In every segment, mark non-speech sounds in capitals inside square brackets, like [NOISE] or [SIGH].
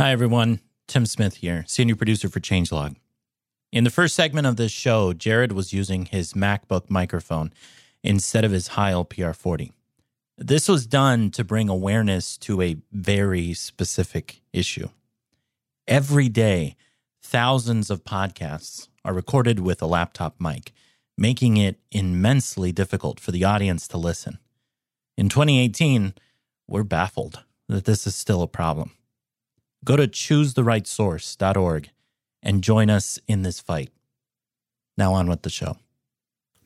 Hi, everyone. Tim Smith here, senior producer for Changelog. In the first segment of this show, Jerod was using his MacBook microphone instead of his Heil PR40. This was done to bring awareness to a very specific issue. Every day, thousands of podcasts are recorded with a laptop mic, making it immensely difficult for the audience to listen. In 2018, we're baffled that this is still a problem. Go to choosetherightsource.org and join us in this fight. Now on with the show.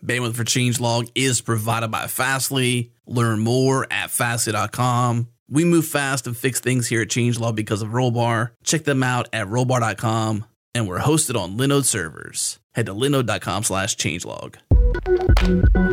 Bandwidth for Changelog is provided by Fastly. Learn more at fastly.com. We move fast and fix things here at Changelog because of Rollbar. Check them out at rollbar.com. And we're hosted on Linode servers. Head to linode.com slash changelog.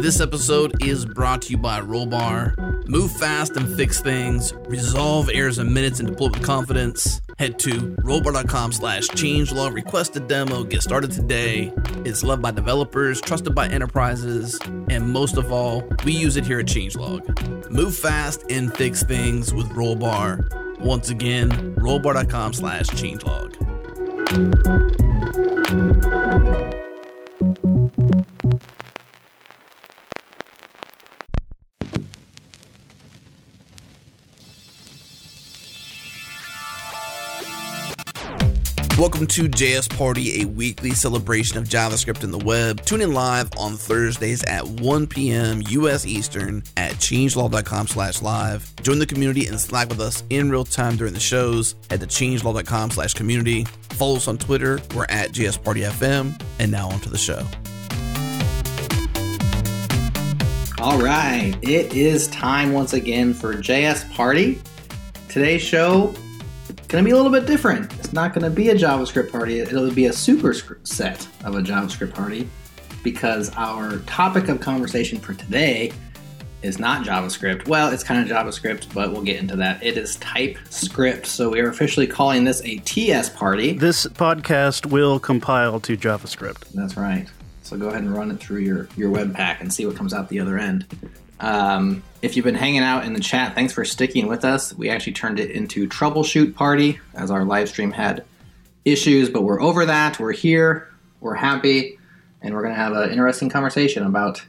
This episode is brought to you by Rollbar. Move fast and fix things. Resolve errors in minutes and deploy with confidence. Head to rollbar.com slash changelog. Request a demo. Get started today. It's loved by developers, trusted by enterprises, and most of all, we use it here at Changelog. Move fast and fix things with Rollbar. Once again, rollbar.com slash changelog. Welcome to JS Party, a weekly celebration of JavaScript in the web. Tune in live on Thursdays at 1 p.m. U.S. Eastern at changelog.com slash live. Join the community and Slack with us in real time during the shows at the changelog.com slash community. Follow us on Twitter. We're at JS Party FM. And now on to the show. All right, it is time once again for JS Party. Today's show going to be a little bit different. It's not going to be a JavaScript party. It'll be a superset of a JavaScript party because our topic of conversation for today is not JavaScript. Well, it's kind of JavaScript, but we'll get into that. It is TypeScript. So we are officially calling this a TS party. This podcast will compile to JavaScript. That's right. So go ahead and run it through your, your Webpack and see what comes out the other end. Um, if you've been hanging out in the chat, thanks for sticking with us. We actually turned it into troubleshoot party as our live stream had issues, but we're over that. We're here. We're happy, and we're going to have an interesting conversation about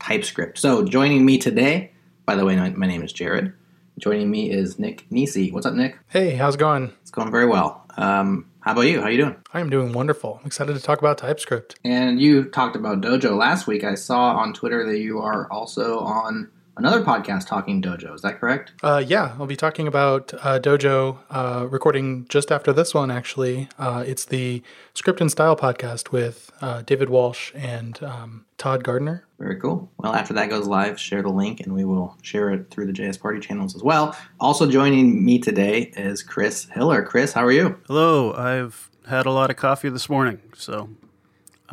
TypeScript. So joining me today, by the way, my name is Jerod. Joining me is Nick Nisi. What's up, Nick? Hey, how's it going? It's going very well. Um, how about you? How you doing? I am doing wonderful. I'm excited to talk about TypeScript. And you talked about Dojo last week. I saw on Twitter that you are also on another podcast talking Dojo. Is that correct? Uh, yeah, I'll be talking about uh, Dojo uh, recording just after this one, actually. Uh, it's the Script and Style podcast with uh, David Walsh and um, Todd Gardner. Very cool. Well, after that goes live, share the link and we will share it through the JS Party channels as well. Also joining me today is Chris Hiller. Chris, how are you? Hello. I've had a lot of coffee this morning, so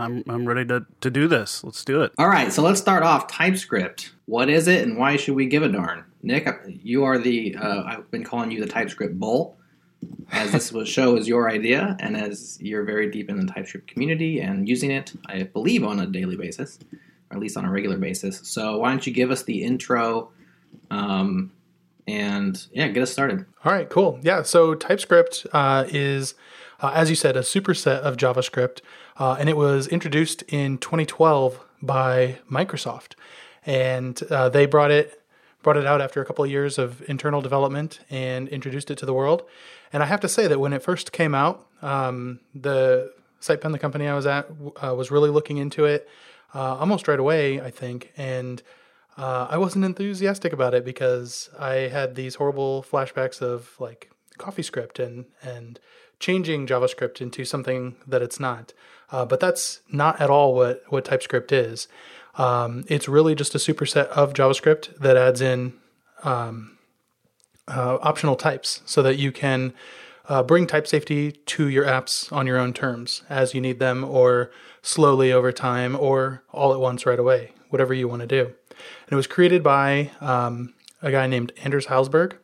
I'm I'm ready to, to do this. Let's do it. All right, so let's start off TypeScript. What is it and why should we give a darn? Nick, you are the uh, I've been calling you the TypeScript bull as this was show is your idea and as you're very deep in the TypeScript community and using it, I believe on a daily basis, or at least on a regular basis. So why don't you give us the intro um, and yeah, get us started. All right, cool. Yeah, so TypeScript uh, is, uh, as you said, a superset of JavaScript, uh, and it was introduced in 2012 by Microsoft, and uh, they brought it brought it out after a couple of years of internal development and introduced it to the world. And I have to say that when it first came out, um, the SitePen, the company I was at, uh, was really looking into it uh, almost right away, I think, and uh, I wasn't enthusiastic about it because I had these horrible flashbacks of like CoffeeScript and and changing JavaScript into something that it's not. Uh, but that's not at all what what TypeScript is. Um, it's really just a superset of JavaScript that adds in um, uh, optional types so that you can uh, bring type safety to your apps on your own terms as you need them, or slowly over time, or all at once right away, whatever you want to do. And it was created by um, a guy named Anders Hejlsberg,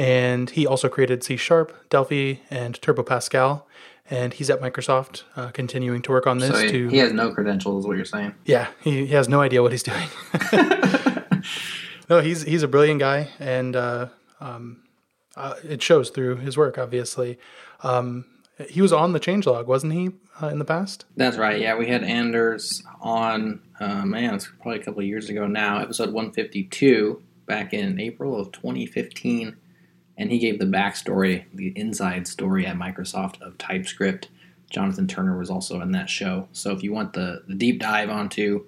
and he also created C Sharp, Delphi, and Turbo Pascal. And he's at Microsoft, uh, continuing to work on this. So he, to he has no credentials, is what you're saying. yeah, he, he has no idea what he's doing. [LAUGHS] [LAUGHS] no, he's he's a brilliant guy, and uh, um, uh, it shows through his work, obviously. Um, he was on the changelog, wasn't he, uh, in the past? That's right. Yeah, we had Anders on, uh, man, it's probably a couple of years ago now, episode 152, back in April of 2015. And he gave the backstory, the inside story at Microsoft of TypeScript. Jonathan Turner was also in that show. So if you want the, the deep dive onto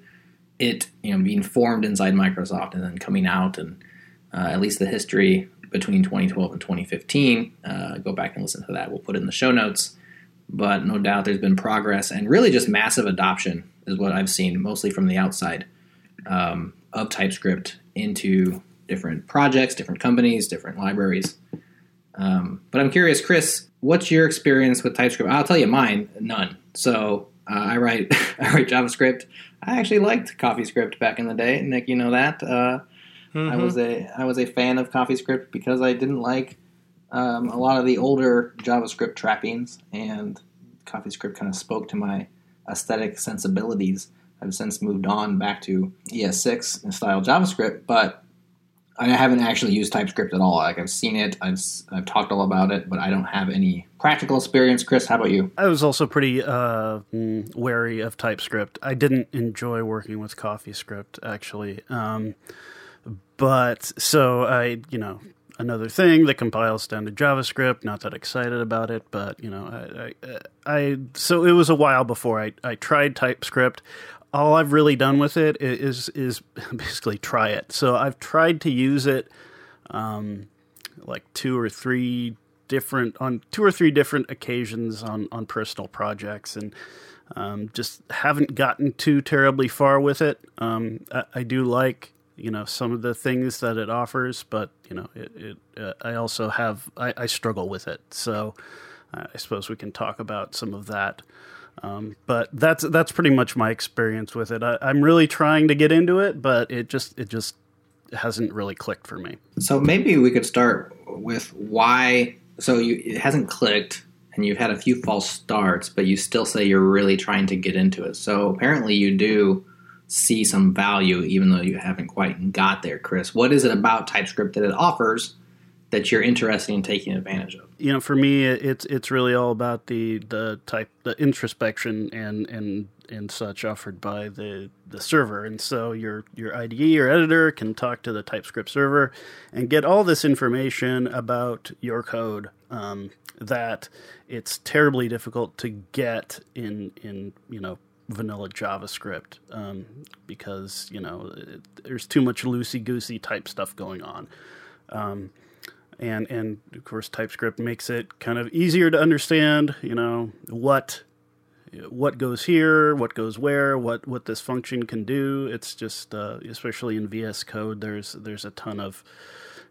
it, you know, being formed inside Microsoft and then coming out and uh, at least the history between 2012 and 2015. Uh, go back and listen to that. We'll put it in the show notes. But no doubt there's been progress and really just massive adoption is what I've seen, mostly from the outside um, of TypeScript into different projects, different companies, different libraries. Um, but I'm curious, Chris, what's your experience with TypeScript? I'll tell you mine, none. So uh, I write [LAUGHS] I write JavaScript. I actually liked CoffeeScript back in the day. Nick, you know that. Uh, Mm-hmm. I was a I was a fan of CoffeeScript because I didn't like um, a lot of the older JavaScript trappings, and CoffeeScript kind of spoke to my aesthetic sensibilities. I've since moved on back to ES6 style JavaScript, but I haven't actually used TypeScript at all. Like I've seen it, I've I've talked all about it, but I don't have any practical experience. Chris, how about you? I was also pretty uh, wary of TypeScript. I didn't enjoy working with CoffeeScript actually. Um, but so I, you know, another thing that compiles down to JavaScript. Not that excited about it, but you know, I, I, I so it was a while before I, I tried TypeScript. All I've really done with it is is [LAUGHS] basically try it. So I've tried to use it, um, like two or three different on two or three different occasions on on personal projects and. Um, just haven't gotten too terribly far with it. Um, I, I, do like you know some of the things that it offers, but you know it. it uh, I also have I, I, struggle with it, so uh, I suppose we can talk about some of that. Um, but that's that's pretty much my experience with it. I, I'm really trying to get into it, but it just it just hasn't really clicked for me. So maybe we could start with why. So you it hasn't clicked, and you've had a few false starts, but you still say you're really trying to get into it. So apparently you do see some value, even though you haven't quite got there, Chris. What is it about TypeScript that it offers that you're interested in taking advantage of? You know, for me, it's it's really all about the the type the introspection and and and such offered by the the server. And so your your IDE or editor can talk to the TypeScript server and get all this information about your code. Um, that it's terribly difficult to get in in you know vanilla JavaScript um, because you know it, there's too much loosey goosey type stuff going on, um, and and of course TypeScript makes it kind of easier to understand. You know what what goes here, what goes where, what what this function can do. It's just uh, especially in VS Code, there's there's a ton of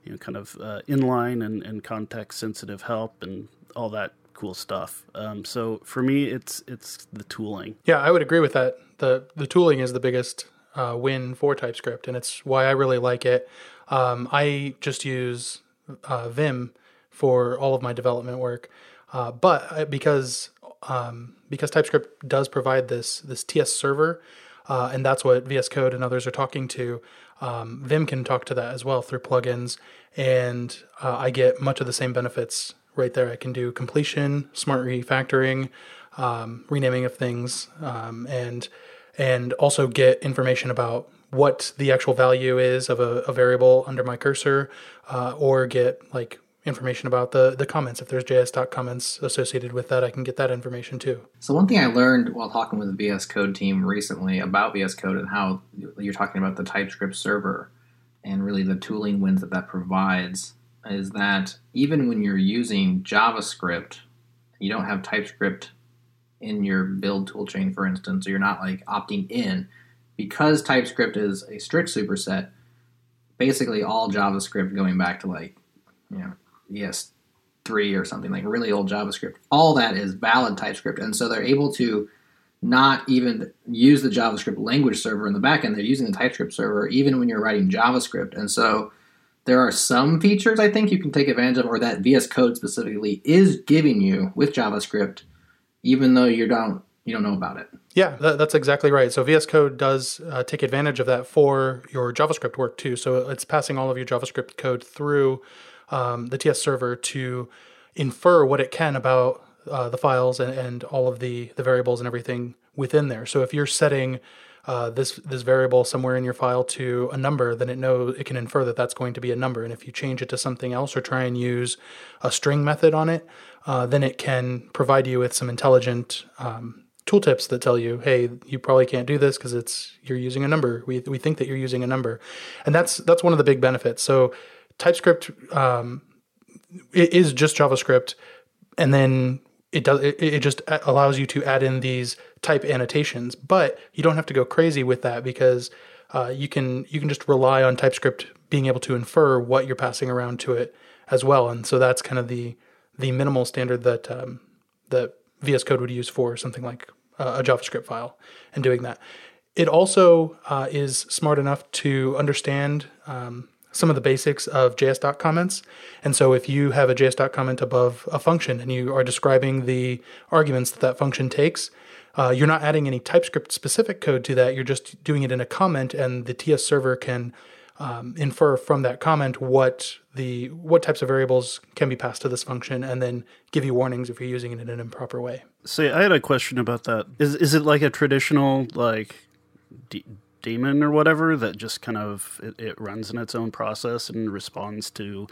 you know kind of uh, inline and, and context sensitive help and all that cool stuff. Um, so for me, it's it's the tooling. Yeah, I would agree with that. the The tooling is the biggest uh, win for TypeScript, and it's why I really like it. Um, I just use uh, Vim for all of my development work, uh, but because um, because TypeScript does provide this this TS server, uh, and that's what VS Code and others are talking to. Um, Vim can talk to that as well through plugins, and uh, I get much of the same benefits right there. I can do completion, smart refactoring, um, renaming of things, um, and and also get information about what the actual value is of a, a variable under my cursor, uh, or get like information about the the comments. If there's JS comments associated with that, I can get that information too. So one thing I learned while talking with the VS Code team recently about VS Code and how you're talking about the TypeScript server and really the tooling wins that that provides is that even when you're using JavaScript, you don't have TypeScript in your build toolchain, for instance, or you're not like opting in, because TypeScript is a strict superset, basically all JavaScript going back to like, you know, ES3 or something, like really old JavaScript, all that is valid TypeScript. And so they're able to not even use the JavaScript language server in the backend, they're using the TypeScript server even when you're writing JavaScript. And so there are some features I think you can take advantage of, or that VS Code specifically is giving you with JavaScript, even though you don't you don't know about it. Yeah, that, that's exactly right. So VS Code does uh, take advantage of that for your JavaScript work too. So it's passing all of your JavaScript code through um, the TS server to infer what it can about uh, the files and, and all of the the variables and everything within there. So if you're setting uh, this this variable somewhere in your file to a number, then it knows it can infer that that's going to be a number. And if you change it to something else or try and use a string method on it, uh, then it can provide you with some intelligent um, tooltips that tell you, hey, you probably can't do this because it's you're using a number. We we think that you're using a number, and that's that's one of the big benefits. So TypeScript um, it is just JavaScript, and then it does it, it just allows you to add in these type annotations, but you don't have to go crazy with that because uh, you can you can just rely on TypeScript being able to infer what you're passing around to it as well, and so that's kind of the the minimal standard that um, that VS Code would use for something like uh, a JavaScript file and doing that. It also uh, is smart enough to understand um, some of the basics of JS comments. And so if you have a JS comment above a function and you are describing the arguments that that function takes, uh, you're not adding any TypeScript specific code to that. You're just doing it in a comment, and the TS server can um, infer from that comment what the what types of variables can be passed to this function, and then give you warnings if you're using it in an improper way. See, I had a question about that. Is is it like a traditional like daemon or whatever that just kind of it, it, runs in its own process and responds to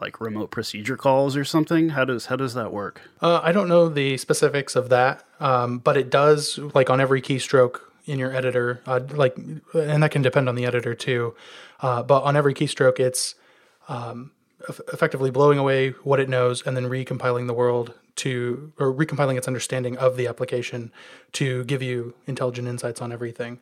like remote procedure calls or something how does how does that work uh, i don't know the specifics of that um, but it does like on every keystroke in your editor uh, like and that can depend on the editor too uh, but on every keystroke it's um, effectively blowing away what it knows and then recompiling the world to or recompiling its understanding of the application to give you intelligent insights on everything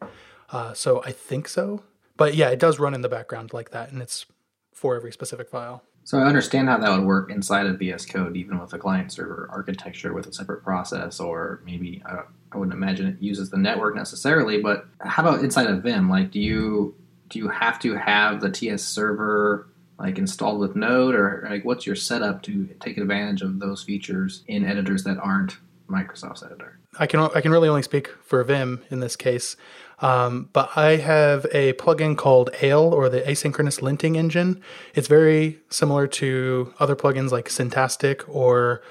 uh, so I think so. But yeah, it does run in the background like that, and it's for every specific file. So I understand how that would work inside of VS Code, even with a client server architecture with a separate process, or maybe I, I wouldn't imagine it uses the network necessarily. But how about inside of Vim? Like, do you do you have to have the TS server like installed with Node, or like what's your setup to take advantage of those features in editors that aren't Microsoft's editor? I can I can really only speak for Vim in this case. Um, but I have a plugin called Ale or the asynchronous linting engine. It's very similar to other plugins like Syntastic or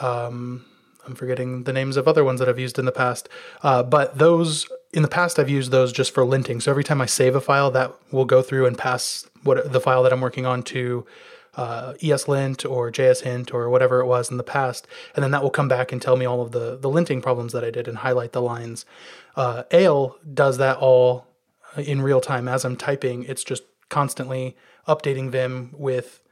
um, I'm forgetting the names of other ones that I've used in the past. Uh, but those in the past I've used those just for linting. So every time I save a file, that will go through and pass what the file that I'm working on to uh, ESLint or JSHint or whatever it was in the past, and then that will come back and tell me all of the the linting problems that I did and highlight the lines. Uh, Ale does that all in real time as I'm typing. It's just constantly updating Vim with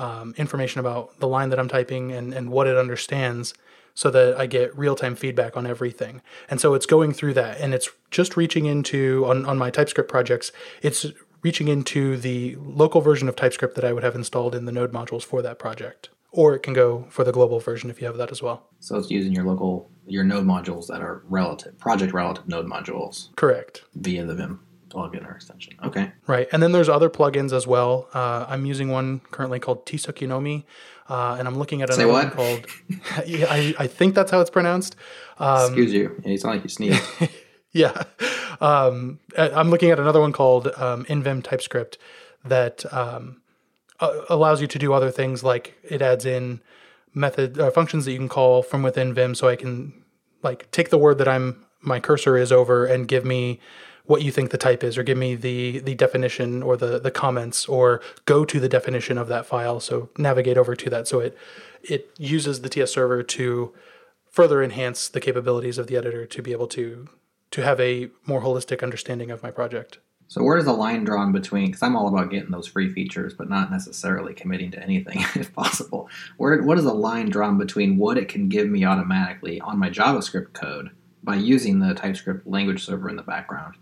um, information about the line that I'm typing and, and what it understands so that I get real time feedback on everything. And so it's going through that and it's just reaching into, on, on my TypeScript projects, it's reaching into the local version of TypeScript that I would have installed in the node modules for that project. Or it can go for the global version if you have that as well. So it's using your local your node modules that are relative project relative node modules. Correct. Via the Vim plugin or extension. Okay. Right. And then there's other plugins as well. Uh, I'm using one currently called Tsuquyomi. Uh, and I'm looking at another one called. [LAUGHS] yeah, I, I think that's how it's pronounced. Um, Excuse you. It's not like you sneezed. [LAUGHS] yeah. Um, I'm looking at another one called um, InVim TypeScript that um, allows you to do other things like it adds in method uh, functions that you can call from within Vim so I can like take the word that I'm my cursor is over and give me what you think the type is or give me the the definition or the the comments or go to the definition of that file so navigate over to that so it it uses the TS server to further enhance the capabilities of the editor to be able to to have a more holistic understanding of my project. So where is the line drawn between? Because I'm all about getting those free features, but not necessarily committing to anything [LAUGHS] if possible. Where what is the line drawn between what it can give me automatically on my JavaScript code by using the TypeScript language server in the background,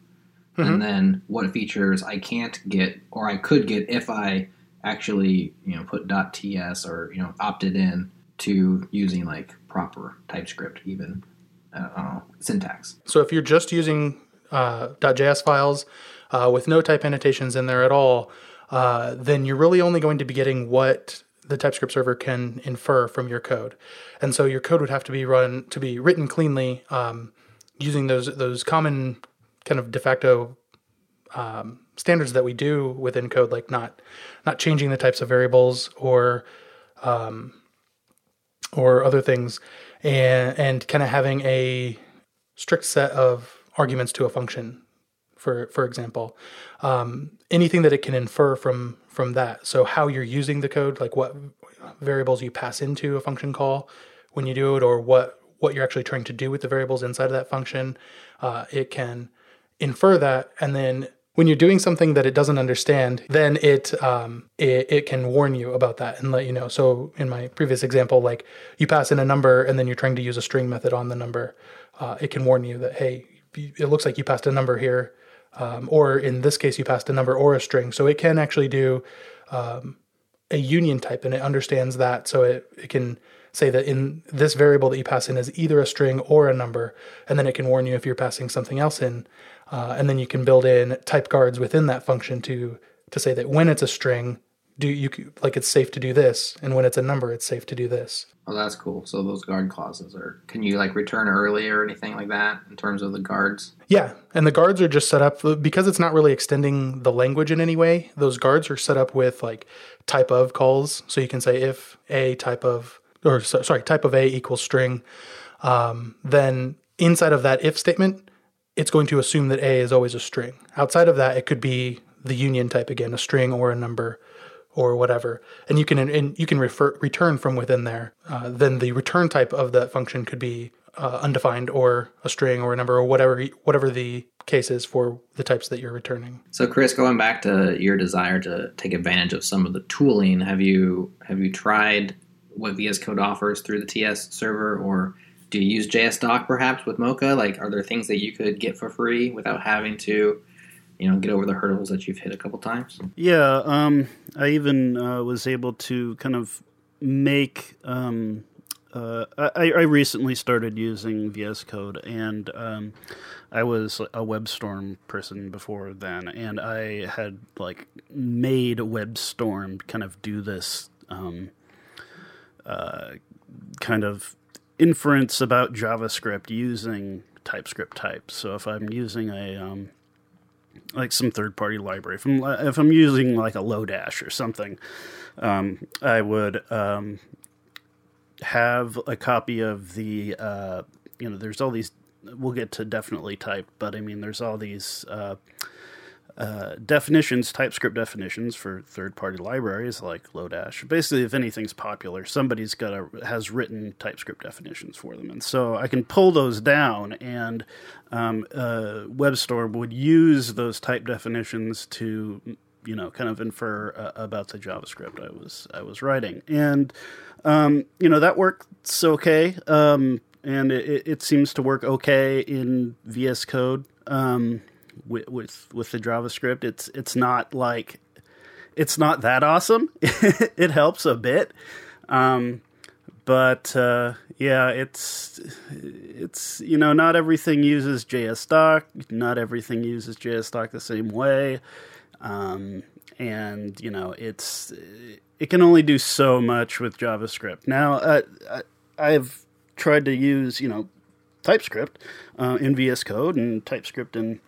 mm-hmm. and then what features I can't get or I could get if I actually you know put .ts or you know opted in to using like proper TypeScript even uh, syntax. So if you're just using uh, .js files uh, with no type annotations in there at all, uh, then you're really only going to be getting what the TypeScript server can infer from your code. And so your code would have to be run to be written cleanly um, using those those common kind of de facto um, standards that we do within code, like not not changing the types of variables or um, or other things, and and kind of having a strict set of arguments to a function. For for example, um, anything that it can infer from from that. So how you're using the code, like what variables you pass into a function call when you do it, or what what you're actually trying to do with the variables inside of that function. Uh, it can infer that, and then when you're doing something that it doesn't understand, then it, um, it it can warn you about that and let you know. So in my previous example, like you pass in a number and then you're trying to use a string method on the number, uh, it can warn you that hey, it looks like you passed a number here, um, or in this case, you passed a number or a string. So it can actually do um, a union type, and it understands that, so it it can say that in this variable that you pass in is either a string or a number, and then it can warn you if you're passing something else in. Uh, and then you can build in type guards within that function to to say that when it's a string, do you like it's safe to do this, and when it's a number, it's safe to do this. Oh, that's cool. So those guard clauses are can you like return early or anything like that in terms of the guards? Yeah, and the guards are just set up because it's not really extending the language in any way. Those guards are set up with like type of calls, so you can say if a type of or sorry type of a equals string, um, then inside of that if statement it's going to assume that A is always a string. Outside of that, it could be the union type again, a string or a number or whatever. And you can and you can refer, return from within there. Uh, then the return type of that function could be uh, undefined or a string or a number or whatever whatever the case is for the types that you're returning. So Chris, going back to your desire to take advantage of some of the tooling, have you have you tried what VS Code offers through the TS server or do you use JS Doc perhaps with Mocha? Like, are there things that you could get for free without having to, you know, get over the hurdles that you've hit a couple times? Yeah, um, I even uh, was able to kind of make. Um, uh, I, I, recently started using VS Code, and um, I was a WebStorm person before then, and I had like made WebStorm kind of do this um, uh, kind of inference about JavaScript using TypeScript types. So if I'm using a um, like some third party library, if I'm, if I'm using like a Lodash or something, um, I would um, have a copy of the uh, you know there's all these. We'll get to DefinitelyTyped, but I mean there's all these. Uh, uh, definitions, TypeScript definitions for third-party libraries like Lodash. Basically, if anything's popular, somebody's got a, has written TypeScript definitions for them, and so I can pull those down, and um, uh, WebStorm would use those type definitions to you know kind of infer uh, about the JavaScript I was I was writing, and um, you know that works okay, um, and it, it, seems to work okay in VS Code. Um, with with, with the JavaScript. It's it's not like it's not that awesome. [LAUGHS] it helps a bit, um, but uh, yeah, it's it's you know not everything uses JSDoc. Not everything uses JSDoc the same way, um, and you know it's it can only do so much with JavaScript. Now uh, I've tried to use you know TypeScript uh, in VS Code and TypeScript in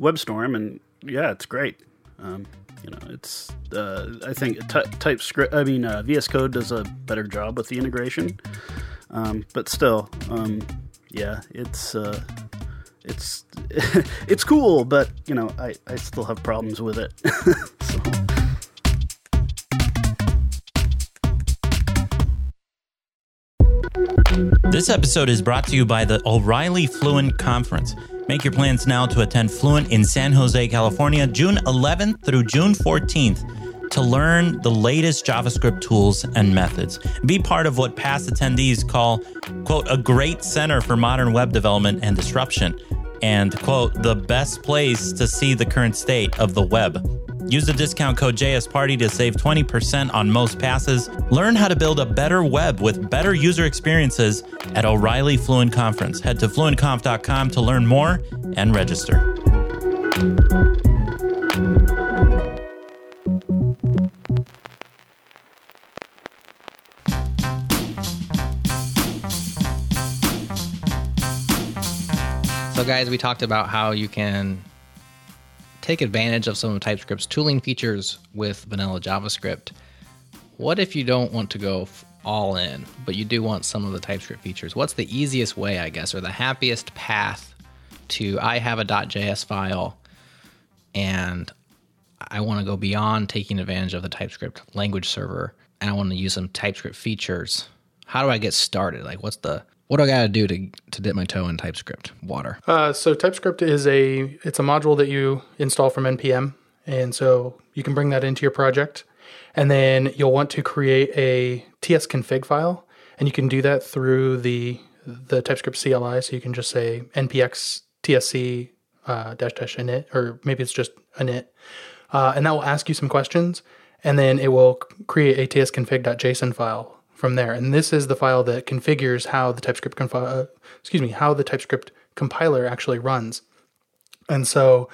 WebStorm, and yeah, it's great. Um, you know, it's uh, I think TypeScript. I mean, uh, VS Code does a better job with the integration, um, but still, um, yeah, it's uh, it's [LAUGHS] it's cool, but you know, I I still have problems with it. [LAUGHS] so. This episode is brought to you by the O'Reilly Fluent Conference. Make your plans now to attend Fluent in San Jose, California, June 11th through June 14th to learn the latest JavaScript tools and methods. Be part of what past attendees call, quote, a great center for modern web development and disruption, and, quote, the best place to see the current state of the web. Use the discount code JSParty to save 20% on most passes. Learn how to build a better web with better user experiences at O'Reilly Fluent Conference. Head to fluentconf.com to learn more and register. So, guys, we talked about how you can take advantage of some of TypeScript's tooling features with vanilla JavaScript. What if you don't want to go all in, but you do want some of the TypeScript features? What's the easiest way, I guess, or the happiest path to I have a .js file and I want to go beyond taking advantage of the TypeScript language server and I want to use some TypeScript features. How do I get started? Like, what's the what do I got to do to to dip my toe in TypeScript? Water? Uh, so TypeScript is a it's a module that you install from npm, and so you can bring that into your project, and then you'll want to create a tsconfig file, and you can do that through the the TypeScript CLI. So you can just say npx tsc uh, dash dash init, or maybe it's just init, uh, and that will ask you some questions, and then it will create a tsconfig.json file from there. And this is the file that configures how the TypeScript uh, excuse me how the TypeScript compiler actually runs. And so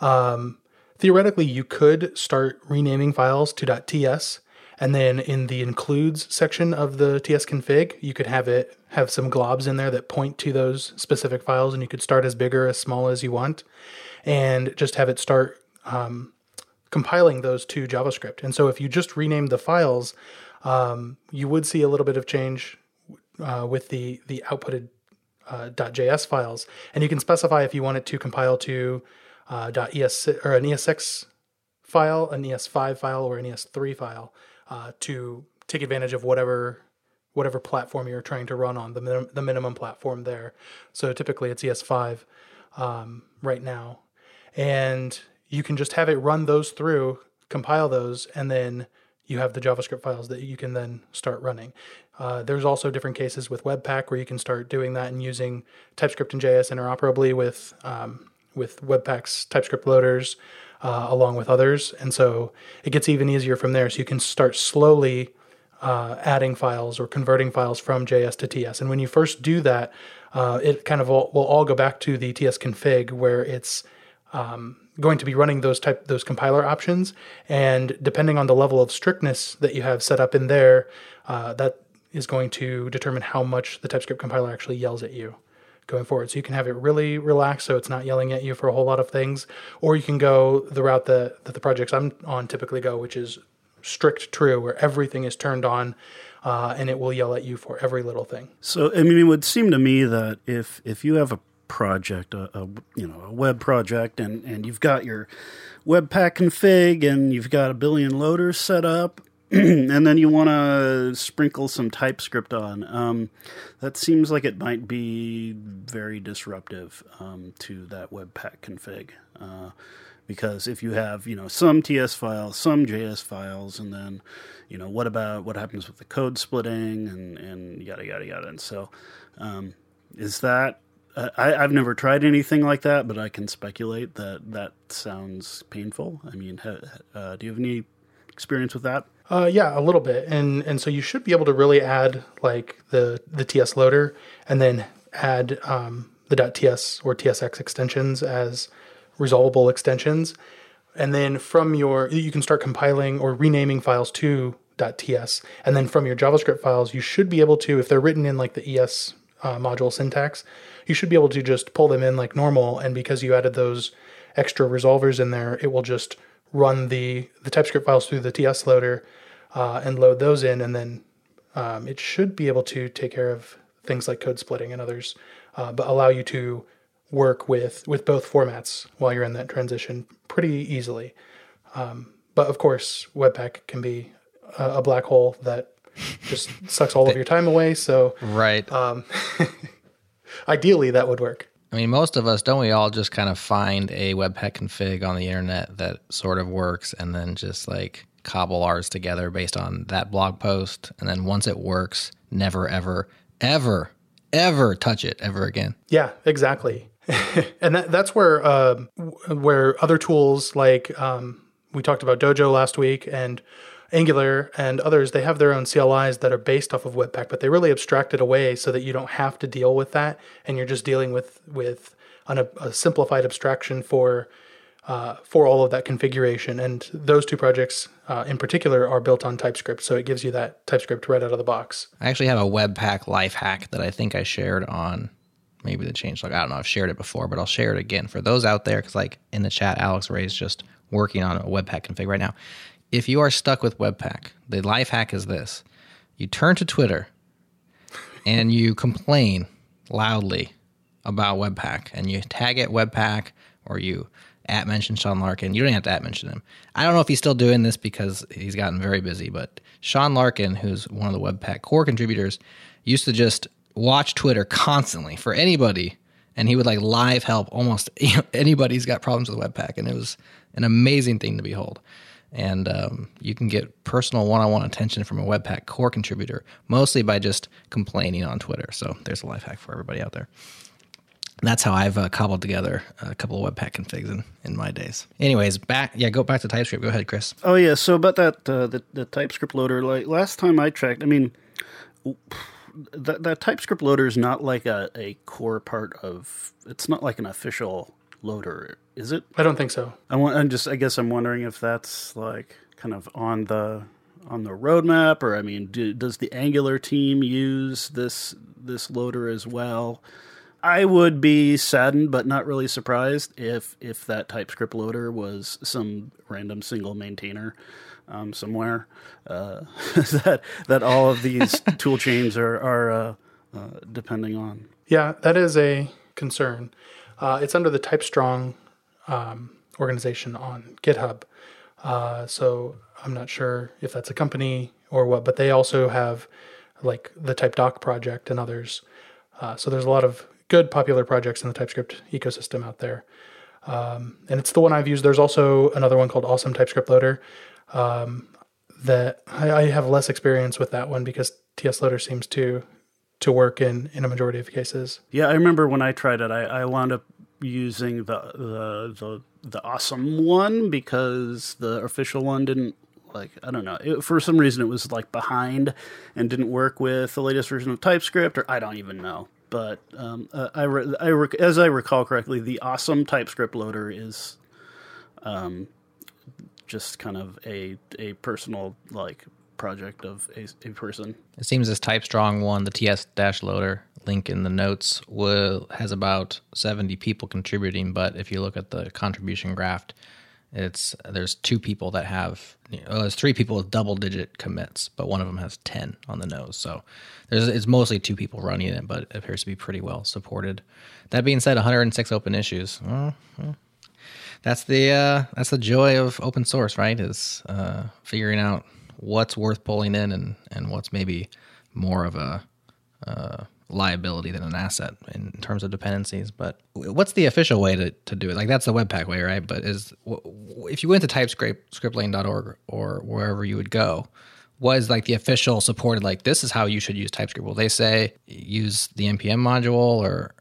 um, theoretically, you could start renaming files to .ts, and then in the includes section of the tsconfig, you could have it have some globs in there that point to those specific files, and you could start as big or as small as you want, and just have it start um, compiling those to JavaScript. And so if you just rename the files, um, you would see a little bit of change uh, with the the outputted uh, .js files, and you can specify if you want it to compile to uh, .es or an ES6 file, an ES5 file, or an ES3 file uh, to take advantage of whatever whatever platform you're trying to run on the the minimum platform there. So typically it's ES5 um, right now, and you can just have it run those through, compile those, and then you have the JavaScript files that you can then start running. Uh, there's also different cases with Webpack where you can start doing that and using TypeScript and JS interoperably with um, with Webpack's TypeScript loaders, uh, along with others. And so it gets even easier from there. So you can start slowly uh, adding files or converting files from JS to TS. And when you first do that, uh, it kind of all, will all go back to the TS config where it's um, going to be running those type those compiler options, and depending on the level of strictness that you have set up in there, uh, that is going to determine how much the TypeScript compiler actually yells at you going forward. So you can have it really relaxed, so it's not yelling at you for a whole lot of things, or you can go the route that, that the projects I'm on typically go, which is strict true, where everything is turned on. Uh, and it will yell at you for every little thing. So, I mean, it would seem to me that if if you have a project, a, a, you know a web project, and and you've got your Webpack config, and you've got a billion loaders set up, [CLEARS THROAT] and then you want to sprinkle some TypeScript on. Um, that seems like it might be very disruptive um, to that Webpack config. Uh, because if you have you know some TS files, some JS files, and then you know what about what happens with the code splitting and and yada yada yada, and so um, is that I, I've never tried anything like that, but I can speculate that that sounds painful. I mean, ha, uh, do you have any experience with that? Uh, yeah, a little bit, and and so you should be able to really add like the the TS loader, and then add um, the .ts or TSX extensions as resolvable extensions, and then from your you can start compiling or renaming files to .ts, and then from your JavaScript files, you should be able to if they're written in like the ES uh, module syntax, you should be able to just pull them in like normal, and because you added those extra resolvers in there, it will just run the the TypeScript files through the TS loader uh, and load those in, and then um, it should be able to take care of things like code splitting and others, uh, but allow you to work with with both formats while you're in that transition pretty easily. Um, but of course, Webpack can be a, a black hole that just sucks all of your time away. So Right. um, [LAUGHS] ideally, that would work. I mean, most of us don't we all just kind of find a Webpack config on the internet that sort of works and then just like cobble ours together based on that blog post. And then once it works, never, ever, ever, ever touch it ever again. Yeah, exactly. [LAUGHS] and that, that's where uh, where other tools like um, we talked about Dojo last week and Angular and others, they have their own CLIs that are based off of Webpack, but they really abstract it away so that you don't have to deal with that, and you're just dealing with with an, a simplified abstraction for uh, for all of that configuration. And those two projects uh, in particular are built on TypeScript, so it gives you that TypeScript right out of the box. I actually have a Webpack life hack that I think I shared on maybe the changelog. I don't know. I've shared it before, but I'll share it again for those out there because, like in the chat, Alex Ray is just working on a Webpack config right now. If you are stuck with Webpack, the life hack is this: you turn to Twitter and you complain loudly about Webpack, and you tag it Webpack or you at mention Sean Larkin. You don't have to at mention him. I don't know if he's still doing this because he's gotten very busy, but Sean Larkin, who's one of the Webpack core contributors, used to just watch Twitter constantly for anybody, and he would like live help almost [LAUGHS] anybody who's got problems with Webpack, and it was an amazing thing to behold. And um, you can get personal one-on-one attention from a Webpack core contributor, mostly by just complaining on Twitter. So there's a life hack for everybody out there. That's how I've uh, cobbled together a couple of Webpack configs in, in my days. Anyways, back yeah, go back to TypeScript. Go ahead, Chris. Oh yeah, so about that uh, the the TypeScript loader. Like last time I checked, I mean, that that TypeScript loader is not like a, a core part of. It's not like an official loader, is it? I don't think so. I want. I'm just. I guess I'm wondering if that's like kind of on the on the roadmap, or I mean, do, does the Angular team use this this loader as well? I would be saddened, but not really surprised if if that TypeScript loader was some random single maintainer um, somewhere. Uh, [LAUGHS] that that all of these [LAUGHS] tool chains are are uh, uh, depending on. Yeah, that is a concern. Uh, it's under the TypeStrong um, organization on GitHub, uh, so I'm not sure if that's a company or what, but they also have like the TypeDoc project and others. Uh, so there's a lot of good popular projects in the TypeScript ecosystem out there. Um, and it's the one I've used. There's also another one called Awesome TypeScript Loader um, that I, I, have less experience with that one because TS Loader seems to to work in in a majority of cases. Yeah, I remember when I tried it, I, I wound up using the, the the the awesome one because the official one didn't like I don't know. It, for some reason, it was like behind and didn't work with the latest version of TypeScript, or I don't even know but um, uh, I, re- I re- as I recall correctly, the awesome TypeScript loader is um, just kind of a a personal like project of a, a person. It seems this TypeStrong one, the TS dash loader link in the notes, will has about seventy people contributing. But if you look at the contribution graph, it's there's two people that have well, there's three people with double digit commits, but one of them has ten on the nose. So there's it's mostly two people running it, but it appears to be pretty well supported. That being said, 106 open issues. That's the uh, that's the joy of open source, right? Is uh, figuring out what's worth pulling in and and what's maybe more of a uh, liability than an asset in terms of dependencies. But what's the official way to, to do it? Like that's the Webpack way, right? But is if you went to typescriptlang.org or wherever you would go, was like the official supported like this is how you should use TypeScript? Will they say use the npm module or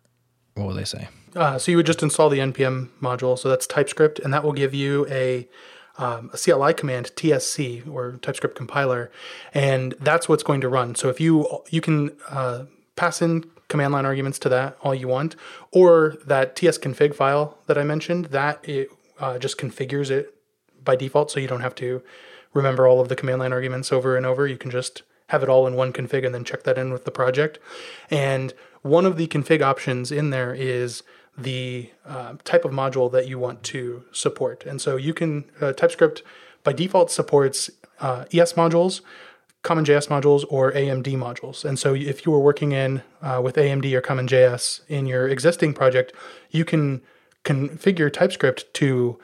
what will they say? Uh, so you would just install the npm module. So that's TypeScript, and that will give you a um, a CLI command TSC or TypeScript compiler, and that's what's going to run. So if you you can uh, pass in command line arguments to that all you want, or that tsconfig file that I mentioned, that it uh, just configures it by default, so you don't have to remember all of the command line arguments over and over. You can just have it all in one config and then check that in with the project. And one of the config options in there is the uh, type of module that you want to support. And so you can, uh, TypeScript by default supports uh, ES modules, CommonJS modules or AMD modules. And so if you were working in uh, with AMD or CommonJS in your existing project, you can configure TypeScript to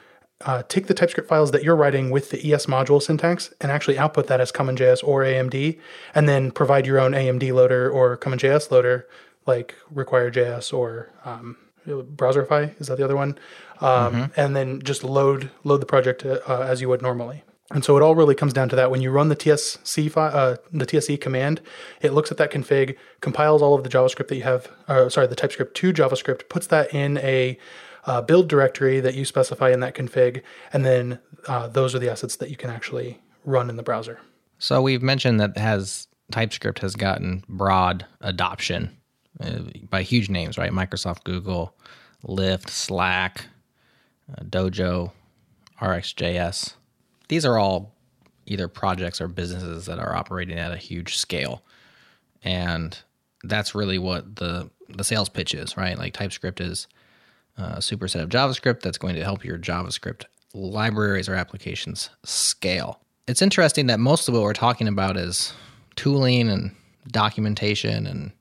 uh, take the TypeScript files that you're writing with the ES module syntax and actually output that as CommonJS or AMD, and then provide your own AMD loader or CommonJS loader like Require.js or um, Browserify. Is that the other one? Um, mm-hmm. And then just load load the project uh, as you would normally. And so it all really comes down to that. When you run the TSC uh, the TSC command, it looks at that config, compiles all of the JavaScript that you have, uh, sorry, the TypeScript to JavaScript, puts that in a uh, build directory that you specify in that config, and then uh, those are the assets that you can actually run in the browser. So we've mentioned that has TypeScript has gotten broad adoption uh, by huge names, right? Microsoft, Google, Lyft, Slack, uh, Dojo, RxJS these are all either projects or businesses that are operating at a huge scale. And that's really what the the sales pitch is, right? Like TypeScript is uh, a superset of JavaScript that's going to help your JavaScript libraries or applications scale. It's interesting that most of what we're talking about is tooling and documentation and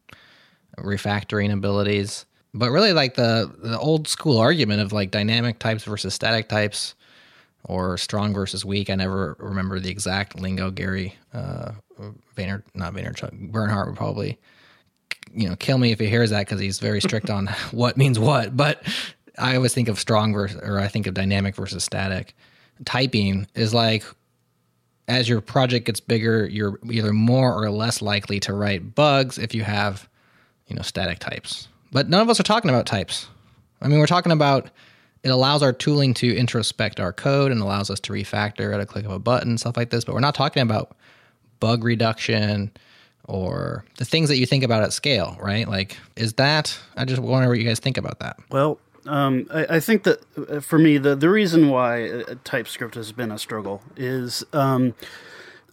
refactoring abilities. But really, like the, the old school argument of like dynamic types versus static types or strong versus weak. I never remember the exact lingo. Gary uh, Vayner, not Vaynerchuk, Bernhardt would probably, you know, kill me if he hears that because he's very strict on [LAUGHS] what means what. But I always think of strong versus, or I think of dynamic versus static. Typing is like as your project gets bigger, you're either more or less likely to write bugs if you have, you know, static types. But none of us are talking about types. I mean, we're talking about it allows our tooling to introspect our code and allows us to refactor at a click of a button, stuff like this. But we're not talking about bug reduction or the things that you think about at scale, right? Like, is that? I just wonder what you guys think about that. Well, um, I, I, think that uh, for me, the, the reason why uh, TypeScript has been a struggle is um,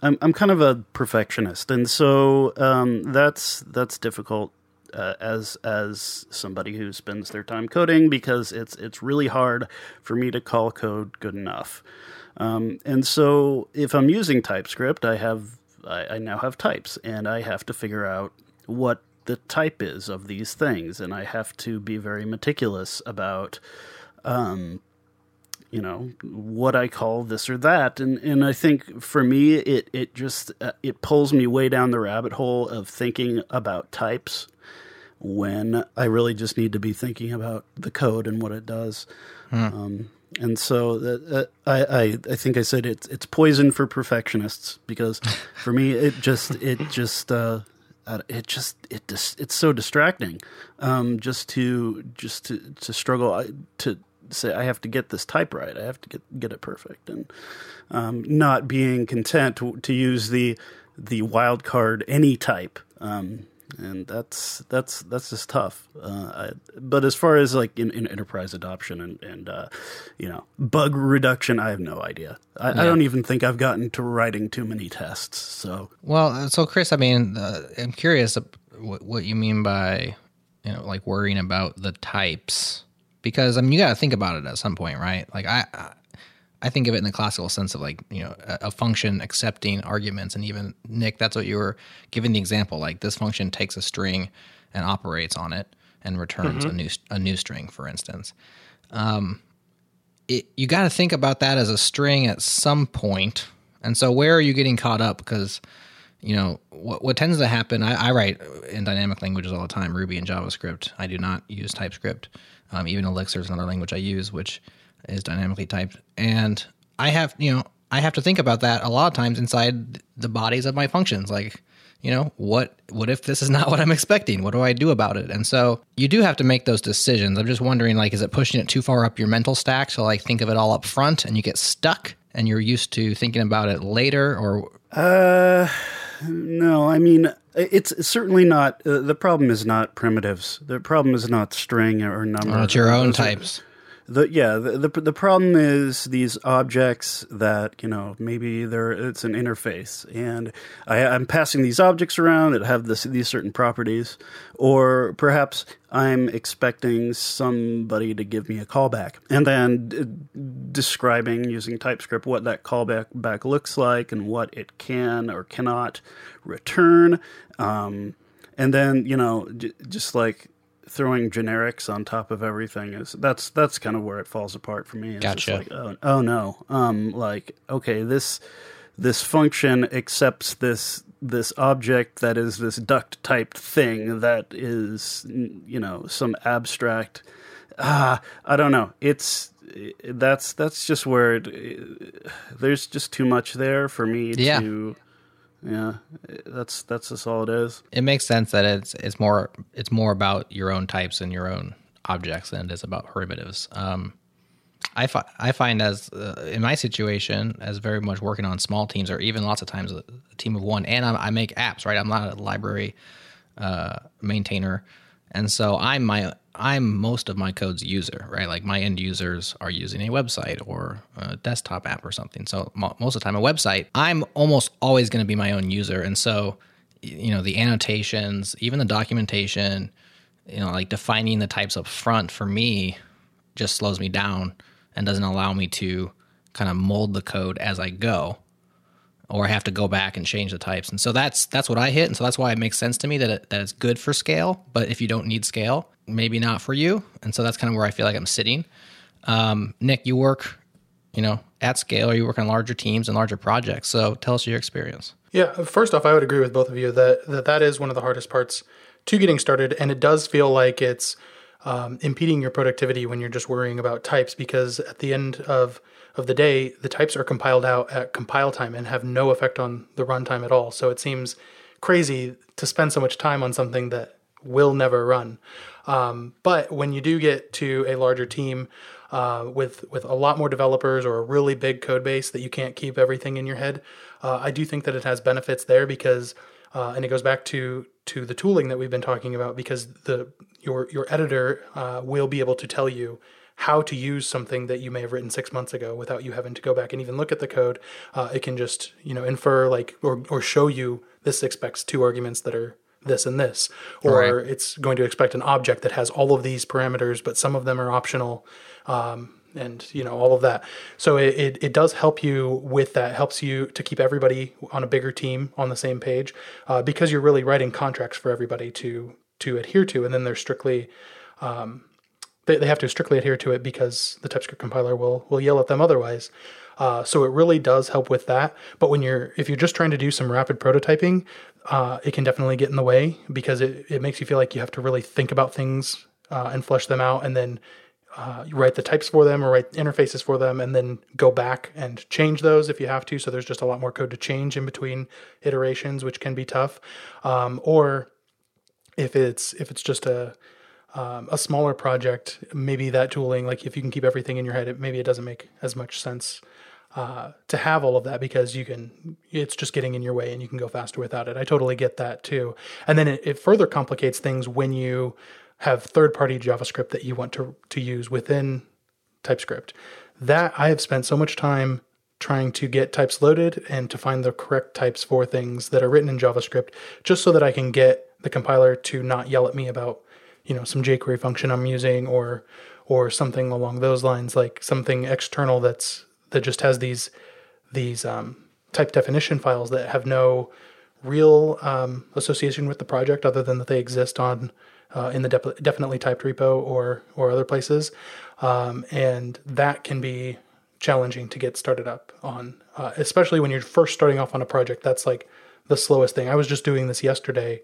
I'm, I'm kind of a perfectionist, and so um, that's that's difficult uh, as as somebody who spends their time coding because it's it's really hard for me to call code good enough. Um, and so if I'm using TypeScript, I have I, I now have types, and I have to figure out what the type is of these things, and I have to be very meticulous about, um, you know, what I call this or that, and and I think for me, it it just uh, it pulls me way down the rabbit hole of thinking about types when I really just need to be thinking about the code and what it does. Hmm. Um, and so that, uh, I, I, I think I said it's it's poison for perfectionists because [LAUGHS] for me it just it just uh, it just it just it's so distracting um, just to just to to struggle to say I have to get this type right I have to get get it perfect and um, not being content to, to, use the the wild card any type um, and that's that's that's just tough. Uh, I, but as far as like in, in enterprise adoption and and uh, you know bug reduction, I have no idea. I, yeah. I, don't even think I've gotten to writing too many tests. So well, uh, so Chris, I mean, uh, I'm curious what, what you mean by you know like worrying about the types because I mean you got to think about it at some point, right? Like I, I think of it in the classical sense of like you know a, a, function accepting arguments, and even Nick, that's what you were giving the example. Like this function takes a string and operates on it and returns mm-hmm. a new a new string, for instance. Um, it, you got to think about that as a string at some point. And so, where are you getting caught up? Because you know what, what tends to happen. I, I, write in dynamic languages all the time, Ruby and JavaScript. I do not use TypeScript. Um, even Elixir is another language I use, which is dynamically typed. And I have, you know, I have to think about that a lot of times inside the bodies of my functions. Like, you know, what what if this is [LAUGHS] not what I'm expecting? What do I do about it? And so you do have to make those decisions. I'm just wondering, like, is it pushing it too far up your mental stack? So like think of it all up front and you get stuck and you're used to thinking about it later or uh no, I mean it's certainly not. Uh, the problem is not primitives. The problem is not string or number. Oh, it's your own types. Are, the yeah the, the, the problem is these objects that you know maybe they're it's an interface. And I, am passing these objects around that have this these certain properties. Or perhaps I'm expecting somebody to give me a callback. And then d- describing using TypeScript what that callback back looks like and what it can or cannot return. Um, and then you know j- just like throwing generics on top of everything is that's that's kind of where it falls apart for me. It's gotcha. Like, oh, oh no, um, like okay, this this function accepts this this object that is this duck typed thing that is you know some abstract. Ah, I don't know. It's that's that's just where it, there's just too much there for me yeah. to yeah, that's that's just all it is. It makes sense that it's it's more it's more about your own types and your own objects than it is about primitives. Um, I, fi- I find as uh, in my situation as very much working on small teams or even lots of times a, a team of one, and I'm, i make apps. Right, I'm not a library uh, maintainer, and so I'm my I'm most of my code's user, right? Like my end users are using a website or a desktop app or something. So most of the time, a website, I'm almost always going to be my own user. And so, you know, the annotations, even the documentation, you know, like defining the types up front for me just slows me down and doesn't allow me to kind of mold the code as I go or I have to go back and change the types. And so that's that's what I hit, and so that's why it makes sense to me that it, that it's good for scale. But if you don't need scale, maybe not for you. And so that's kind of where I feel like I'm sitting. Um, Nick, you work, you know, at scale, or you work on larger teams and larger projects. So tell us your experience. Yeah, first off, I would agree with both of you that that, that is one of the hardest parts to getting started, and it does feel like it's um, impeding your productivity when you're just worrying about types because at the end of of the day, the types are compiled out at compile time and have no effect on the runtime at all. So it seems crazy to spend so much time on something that will never run. Um, but when you do get to a larger team uh, with with a lot more developers or a really big code base that you can't keep everything in your head, uh, I do think that it has benefits there because, uh, and it goes back to to the tooling that we've been talking about because the your your editor uh, will be able to tell you how to use something that you may have written six months ago without you having to go back and even look at the code. Uh, it can just you know infer like or or show you this expects two arguments that are this and this, or Right. it's going to expect an object that has all of these parameters, but some of them are optional. Um, and you know all of that so it, it, it does help you with that helps you to keep everybody on a bigger team on the same page uh, because you're really writing contracts for everybody to to adhere to and then they're strictly they, they have to strictly adhere to it because the TypeScript compiler will will yell at them otherwise. Uh, so it really does help with that. But when you're if you're just trying to do some rapid prototyping, uh, it can definitely get in the way because it, it makes you feel like you have to really think about things uh, and flesh them out, and then uh, you write the types for them or write interfaces for them, and then go back and change those if you have to. So there's just a lot more code to change in between iterations, which can be tough. Um, or if it's if it's just a um, a smaller project, maybe that tooling, like if you can keep everything in your head, it, maybe it doesn't make as much sense uh, to have all of that because you can, it's just getting in your way and you can go faster without it. I totally get that too. And then it, it further complicates things when you have third party JavaScript that you want to, to use within TypeScript. That I have spent so much time trying to get types loaded and to find the correct types for things that are written in JavaScript just so that I can get the compiler to not yell at me about you know some jQuery function I'm using or or something along those lines like something external that's that just has these these um, type definition files that have no real um, association with the project other than that they exist on uh, in the dep- DefinitelyTyped repo or or other places. Um, and that can be challenging to get started up on uh, especially when you're first starting off on a project. That's like the slowest thing. I was just doing this yesterday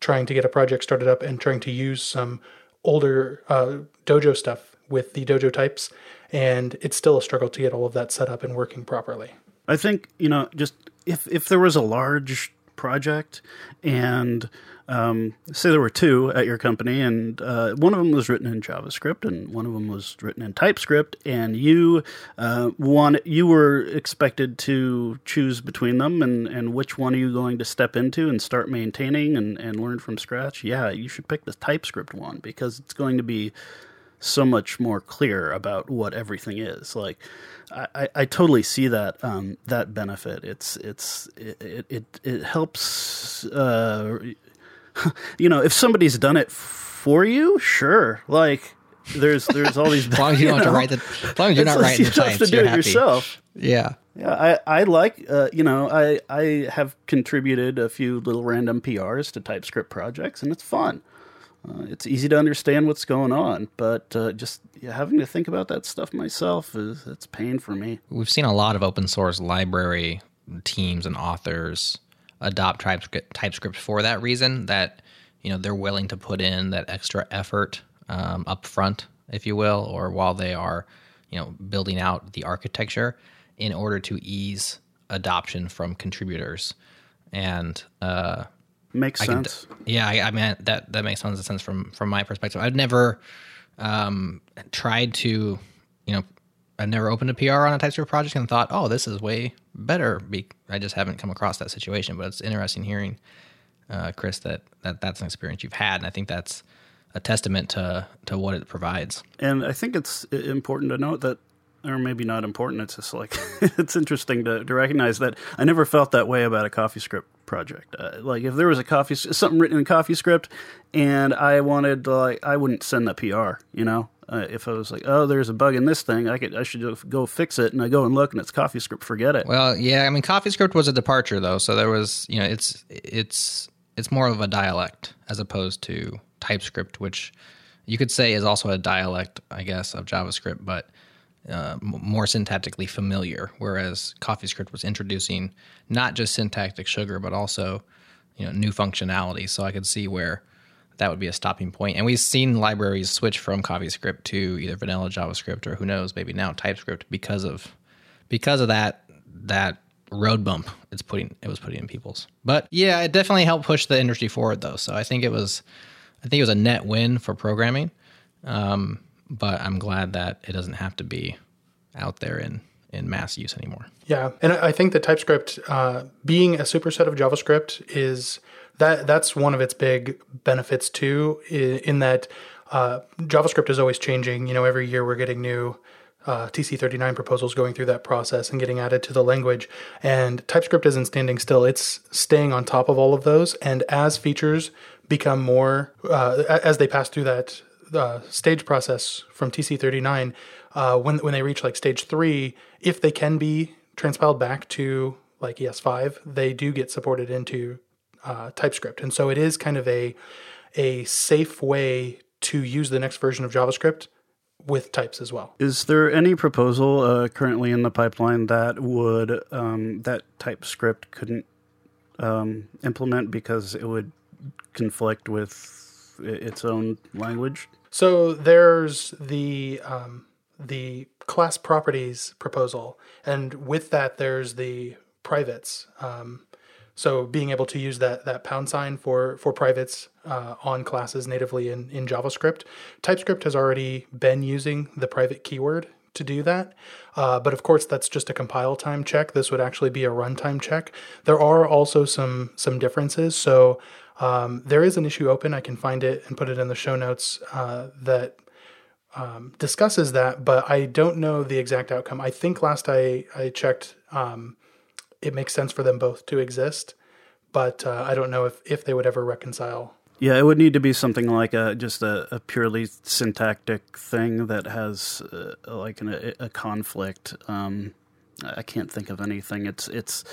trying to get a project started up and trying to use some older uh, dojo stuff with the dojo types and it's still a struggle to get all of that set up and working properly I think you know, just if if there was a large project and um, say there were two at your company, and uh, one of them was written in JavaScript and one of them was written in TypeScript, and you uh, one you were expected to choose between them, and and which one are you going to step into and start maintaining and and learn from scratch? Yeah, you should pick the TypeScript one because it's going to be so much more clear about what everything is. Like, I, I, I totally see that um, that benefit. It's it's it it, it, helps. Uh, [LAUGHS] you know, if somebody's done it for you, sure. Like, there's there's all these. [LAUGHS] As long as you [LAUGHS] don't have to write the, as long as you're not writing you the don't have types, to do you're it happy. yourself. Yeah. Yeah, I, I like, uh, you know, I, I have contributed a few little random PRs to TypeScript projects, and it's fun. Uh, it's easy to understand what's going on, but uh, just yeah, having to think about that stuff myself is it's pain for me. We've seen a lot of open source library teams and authors adopt TypeScript, TypeScript for that reason that you know they're willing to put in that extra effort um, up front, if you will, or while they are you know building out the architecture in order to ease adoption from contributors. And uh, Makes I sense. yeah, I, I mean that that makes tons of sense from from my perspective. I've never um, tried to, you know, I've never opened a PR on a TypeScript project and thought, oh, this is way better. Be- I just haven't come across that situation, but it's interesting hearing, uh, Chris, that, that that's an experience you've had, and I think that's a testament to to what it provides. And I think it's important to note that, or maybe not important. It's just like [LAUGHS] it's interesting to, to recognize that I never felt that way about a CoffeeScript project. Uh, like if there was a coffee something written in CoffeeScript, and I wanted like I wouldn't send a PR. You know, uh, if I was like, oh, there's a bug in this thing, I could I should go fix it, and I go and look, and it's CoffeeScript. Forget it. Well, yeah, I mean, CoffeeScript was a departure though, so there was, you know, it's it's it's more of a dialect as opposed to TypeScript, which you could say is also a dialect, I guess, of JavaScript, but uh, more syntactically familiar. Whereas CoffeeScript was introducing not just syntactic sugar, but also you know new functionality. So I could see where that would be a stopping point. And we've seen libraries switch from CoffeeScript to either vanilla JavaScript or who knows, maybe now TypeScript because of because of that that road bump it's putting it was putting in people's. But yeah, it definitely helped push the industry forward though. So I think it was I think it was a net win for programming. Um, but I'm glad that it doesn't have to be out there in in mass use anymore. Yeah, and I think that TypeScript uh, being a superset of JavaScript is that that's one of its big benefits too. In, that uh, JavaScript is always changing. You know, every year we're getting new uh, TC39 proposals going through that process and getting added to the language. And TypeScript isn't standing still; it's staying on top of all of those. And as features become more, uh, as they pass through that uh, stage process from TC39, uh, when when they reach like stage three, if they can be transpiled back to like ES5, they do get supported into uh, TypeScript, and so it is kind of a a safe way to use the next version of JavaScript with types as well. Is there any proposal uh, currently in the pipeline that would um, that TypeScript couldn't um, implement because it would conflict with its own language? So there's the um, the class properties proposal, and with that there's the privates. Um, so being able to use that that pound sign for for privates uh, on classes natively in in JavaScript, TypeScript has already been using the private keyword to do that. Uh, but of course, that's just a compile time check. This would actually be a runtime check. There are also some some differences. So um, there is an issue open. I can find it and put it in the show notes uh, that um, discusses that, but I don't know the exact outcome. I think last I I checked. Um, it makes sense for them both to exist, but uh, I don't know if, if they would ever reconcile. Yeah, it would need to be something like a just a, a purely syntactic thing that has uh, like an, a, a, conflict. Um, I can't think of anything. It's it's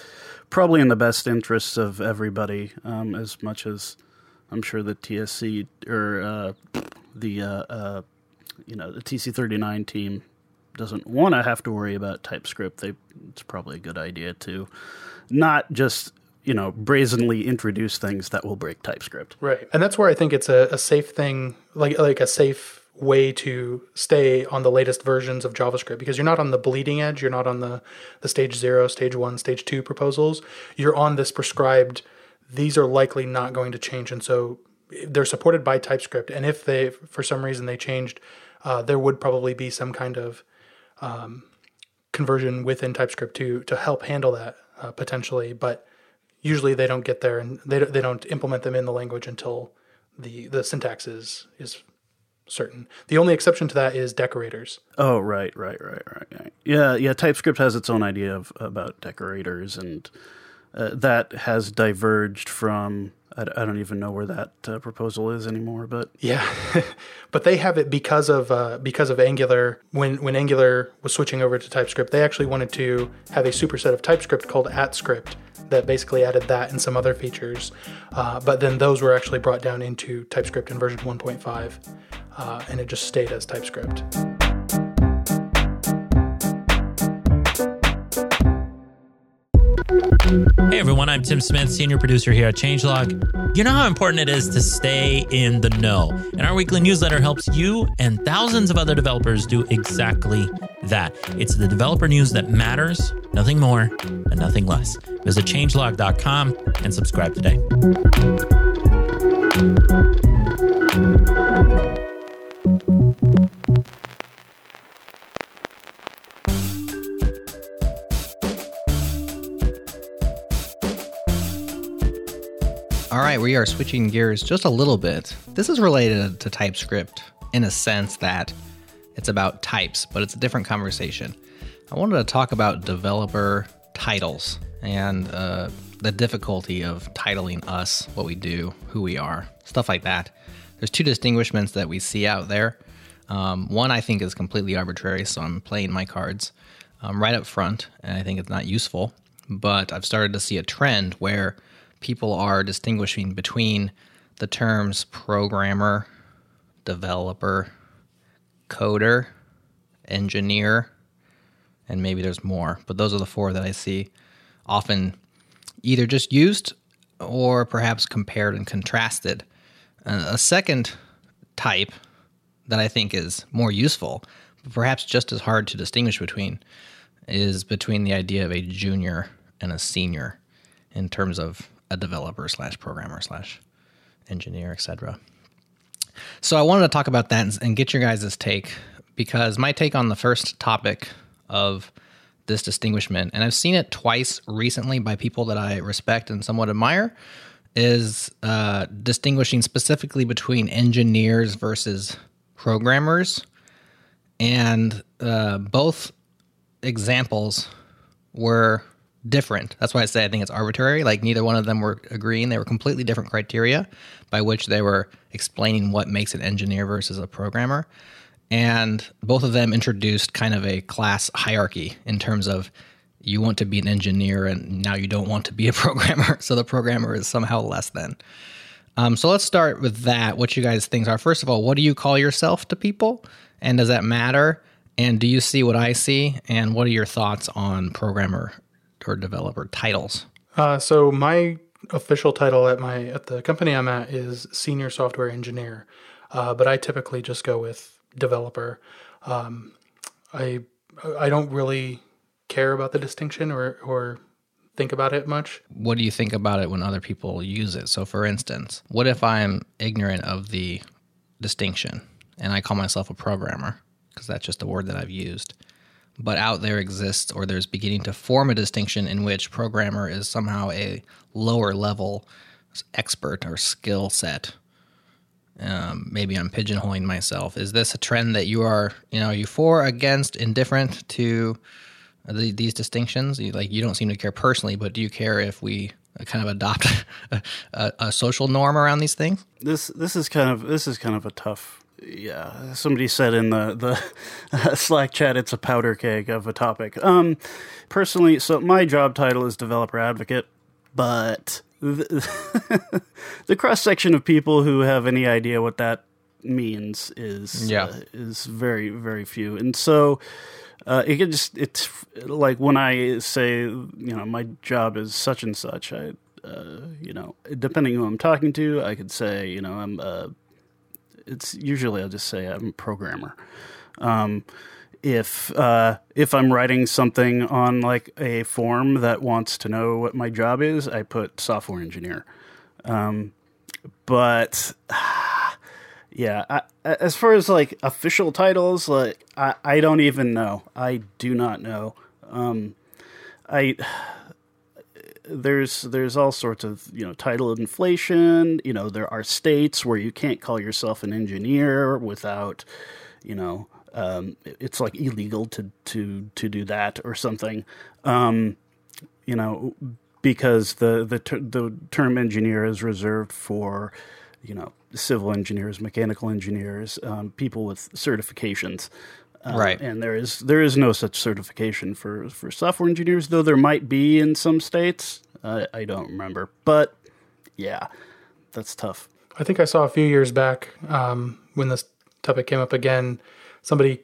probably in the best interests of everybody, um, as much as I'm sure the TSC or uh, the uh, uh, you know the TC39 team doesn't want to have to worry about TypeScript, they, it's probably a good idea to not just you know brazenly introduce things that will break TypeScript. Right, and that's where I think it's a, a safe thing, like like a safe way to stay on the latest versions of JavaScript because you're not on the bleeding edge. You're not on the the stage zero, stage one, stage two proposals. You're on this prescribed. These are likely not going to change, and so they're supported by TypeScript. And if they, for some reason, they changed, uh, there would probably be some kind of um, conversion within TypeScript to to help handle that uh, potentially, but usually they don't get there and they they don't implement them in the language until the the syntax is is certain. The only exception to that is decorators. Oh, right, right, right, right. right. Yeah, yeah. TypeScript has its own idea of about decorators, and uh, that has diverged from I, I don't even know where that uh, proposal is anymore, but yeah, [LAUGHS] but they have it because of uh, because of Angular. When when Angular was switching over to TypeScript, they actually wanted to have a superset of TypeScript called AtScript that basically added that and some other features. Uh, but then those were actually brought down into TypeScript in version 1.5, uh, and it just stayed as TypeScript. Hey everyone, I'm Tim Smith, senior producer here at Changelog. You know how important it is to stay in the know, and our weekly newsletter helps you and thousands of other developers do exactly that. It's the developer news that matters, nothing more and nothing less. Visit changelog.com and subscribe today. All right, we are switching gears just a little bit. This is related to TypeScript in a sense that it's about types, but it's a different conversation. I wanted to talk about developer titles and uh, the difficulty of titling us, what we do, who we are, stuff like that. There's two distinguishments that we see out there. Um, one I think is completely arbitrary, so I'm playing my cards um, right up front, and I think it's not useful. But I've started to see a trend where people are distinguishing between the terms programmer, developer, coder, engineer, and maybe there's more, but those are the four that I see often either just used or perhaps compared and contrasted. Uh, a second type that I think is more useful, but perhaps just as hard to distinguish between, is between the idea of a junior and a senior in terms of a developer slash programmer slash engineer, etc. So I wanted to talk about that and, get your guys' take because my take on the first topic of this distinguishment, and I've seen it twice recently by people that I respect and somewhat admire, is uh, distinguishing specifically between engineers versus programmers. And uh, both examples were different. That's why I say I think it's arbitrary. Like neither one of them were agreeing. They were completely different criteria by which they were explaining what makes an engineer versus a programmer. And both of them introduced kind of a class hierarchy in terms of you want to be an engineer and now you don't want to be a [LAUGHS] programmer. So the programmer is somehow less than. Um, so let's start with that. What you guys think are first of all, what do you call yourself to people, and does that matter? And do you see what I see? And what are your thoughts on programmer or developer titles? Uh, so my official title at my at the company I'm at is senior software engineer, uh, but I typically just go with developer. Um, I I don't really care about the distinction or or think about it much. What do you think about it when other people use it? So, for instance, what if I'm ignorant of the distinction and I call myself a programmer because that's just a word that I've used? But out there exists, or there's beginning to form a distinction in which programmer is somehow a lower level expert or skill set. Um, maybe I'm pigeonholing myself. Is this a trend that you are, you know, are you for, against, indifferent to the, these distinctions? You, like you don't seem to care personally, but do you care if we kind of adopt [LAUGHS] a, a, a social norm around these things? This this is kind of this is kind of a tough. Yeah, somebody said in the the [LAUGHS] Slack chat, it's a powder keg of a topic. Um, personally, so my job title is developer advocate, but [LAUGHS] the, the cross section of people who have any idea what that means is Yeah. uh, is very very few, and so uh, it can just it's like when I say you know my job is such and such. I uh, you know depending who I'm talking to, I could say you know I'm. Uh, it's usually I'll just say I'm a programmer. Um, if uh, if I'm writing something on like a form that wants to know what my job is, I put software engineer. Um, but [SIGHS] yeah, I, as far as like official titles, like I, I don't even know. I do not know. Um, I [SIGHS] there's there's all sorts of you know title inflation. You know there are states where you can't call yourself an engineer without you know um, it's like illegal to to to do that or something. Um, you know because the the ter- the term engineer is reserved for you know civil engineers, mechanical engineers, um, people with certifications. Uh, Right. and there is there is no such certification for for software engineers, though there might be in some states. Uh, I don't remember, but yeah, that's tough. I think I saw a few years back um, when this topic came up again, somebody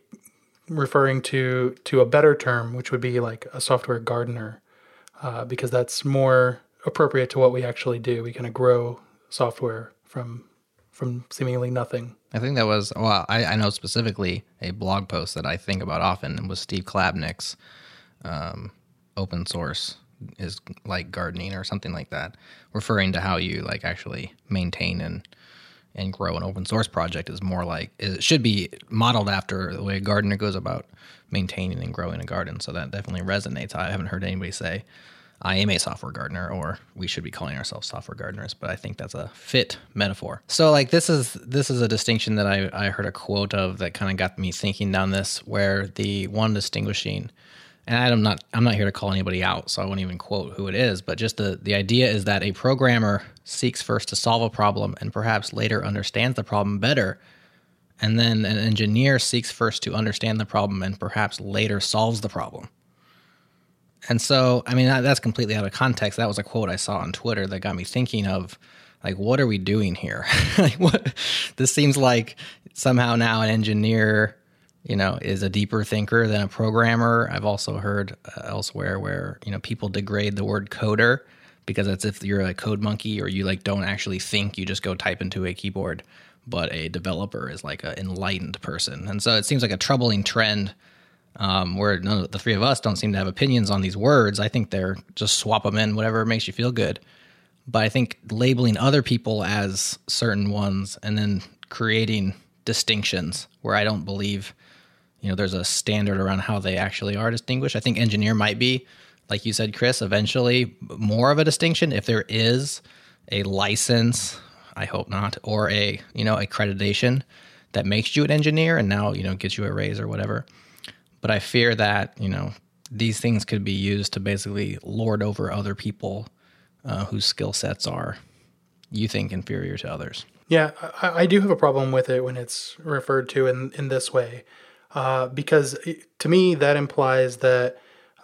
referring to to a better term, which would be like a software gardener, uh, because that's more appropriate to what we actually do. We kind of grow software from from seemingly nothing. I think that was well. I, I know specifically a blog post that I think about often was Steve Klabnik's um, open source is like gardening or something like that, referring to how you like actually maintain and and grow an open source project is more like it should be modeled after the way a gardener goes about maintaining and growing a garden. So that definitely resonates. I haven't heard anybody say I am a software gardener or we should be calling ourselves software gardeners, but I think that's a fit metaphor. So like this is this is a distinction that I, I heard a quote of that kind of got me thinking down this where the one distinguishing and I'm not I'm not here to call anybody out, so I won't even quote who it is, but just the the idea is that a programmer seeks first to solve a problem and perhaps later understands the problem better. And then an engineer seeks first to understand the problem and perhaps later solves the problem. And so, I mean, that, that's completely out of context. That was a quote I saw on Twitter that got me thinking of, like, what are we doing here? [LAUGHS] like, what? This seems like somehow now an engineer, you know, is a deeper thinker than a programmer. I've also heard uh, elsewhere where you know people degrade the word coder because it's if you're a code monkey or you like don't actually think, you just go type into a keyboard. But a developer is like an enlightened person, and so it seems like a troubling trend um, where none of the three of us don't seem to have opinions on these words. I think they're just swap them in, whatever makes you feel good. But I think labeling other people as certain ones and then creating distinctions where I don't believe, you know, there's a standard around how they actually are distinguished. I think engineer might be, like you said, Chris, eventually more of a distinction if there is a license. I hope not, or a you know accreditation that makes you an engineer and now you know gets you a raise or whatever. But I fear that, you know, these things could be used to basically lord over other people uh, whose skill sets are, you think, inferior to others. Yeah, I, I, do have a problem with it when it's referred to in, in this way, uh, because it, to me that implies that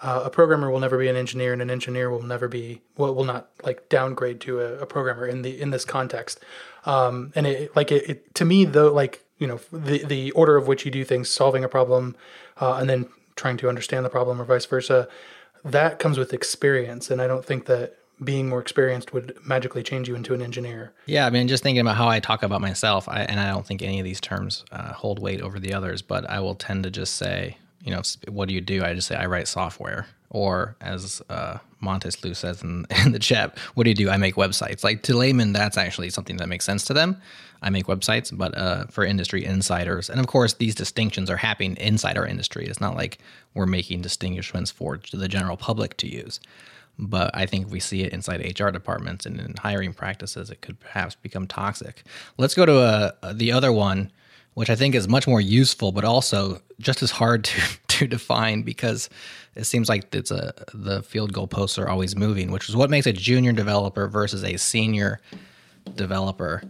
uh, a programmer will never be an engineer, and an engineer will never be will, will not like downgrade to a, a programmer in the in this context. Um, and it like it, it to me though like you know the the order of which you do things, solving a problem, uh, and then trying to understand the problem, or vice versa, that comes with experience. And I don't think that being more experienced would magically change you into an engineer. Yeah, I mean, just thinking about how I talk about myself, I, and I don't think any of these terms uh, hold weight over the others, but I will tend to just say, you know, what do you do? I just say I write software, or as uh, Montes Lou says in, [LAUGHS] in the chat, what do you do? I make websites. Like to layman, that's actually something that makes sense to them. I make websites, but uh, for industry insiders, and of course, these distinctions are happening inside our industry. It's not like we're making distinctions for the general public to use. But I think we see it inside HR departments and in hiring practices, it could perhaps become toxic. Let's go to uh, the other one, which I think is much more useful, but also just as hard [LAUGHS] to, to define because it seems like it's a the field goal posts are always moving, which is what makes a junior developer versus a senior developer.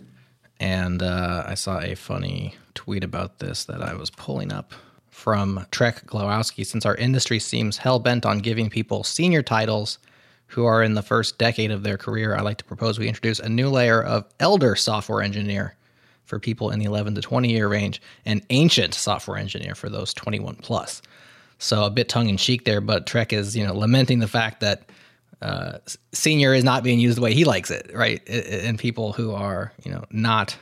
And uh, I saw a funny tweet about this that I was pulling up from Trek Glowacki. Since our industry seems hell bent on giving people senior titles who are in the first decade of their career, I like to propose we introduce a new layer of elder software engineer for people in the 11 to 20 year range and ancient software engineer for those 21 plus. So a bit tongue in cheek there, but Trek is you know lamenting the fact that uh, senior is not being used the way he likes it, right? And people who are you know not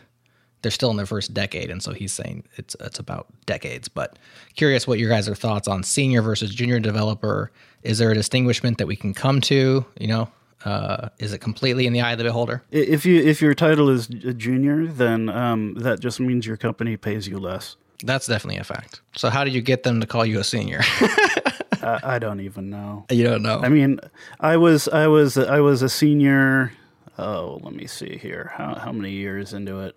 they're still in their first decade, and so he's saying it's it's about decades. But curious what your guys' are thoughts on senior versus junior developer. Is there a distinguishment that we can come to? You know, uh, is it completely in the eye of the beholder? If you if your title is a junior, then um, that just means your company pays you less. That's definitely a fact. So how did you get them to call you a senior? [LAUGHS] [LAUGHS] I, I, don't even know. You don't know. I mean, I was I was I was a senior. Oh, let me see here. How how many years into it?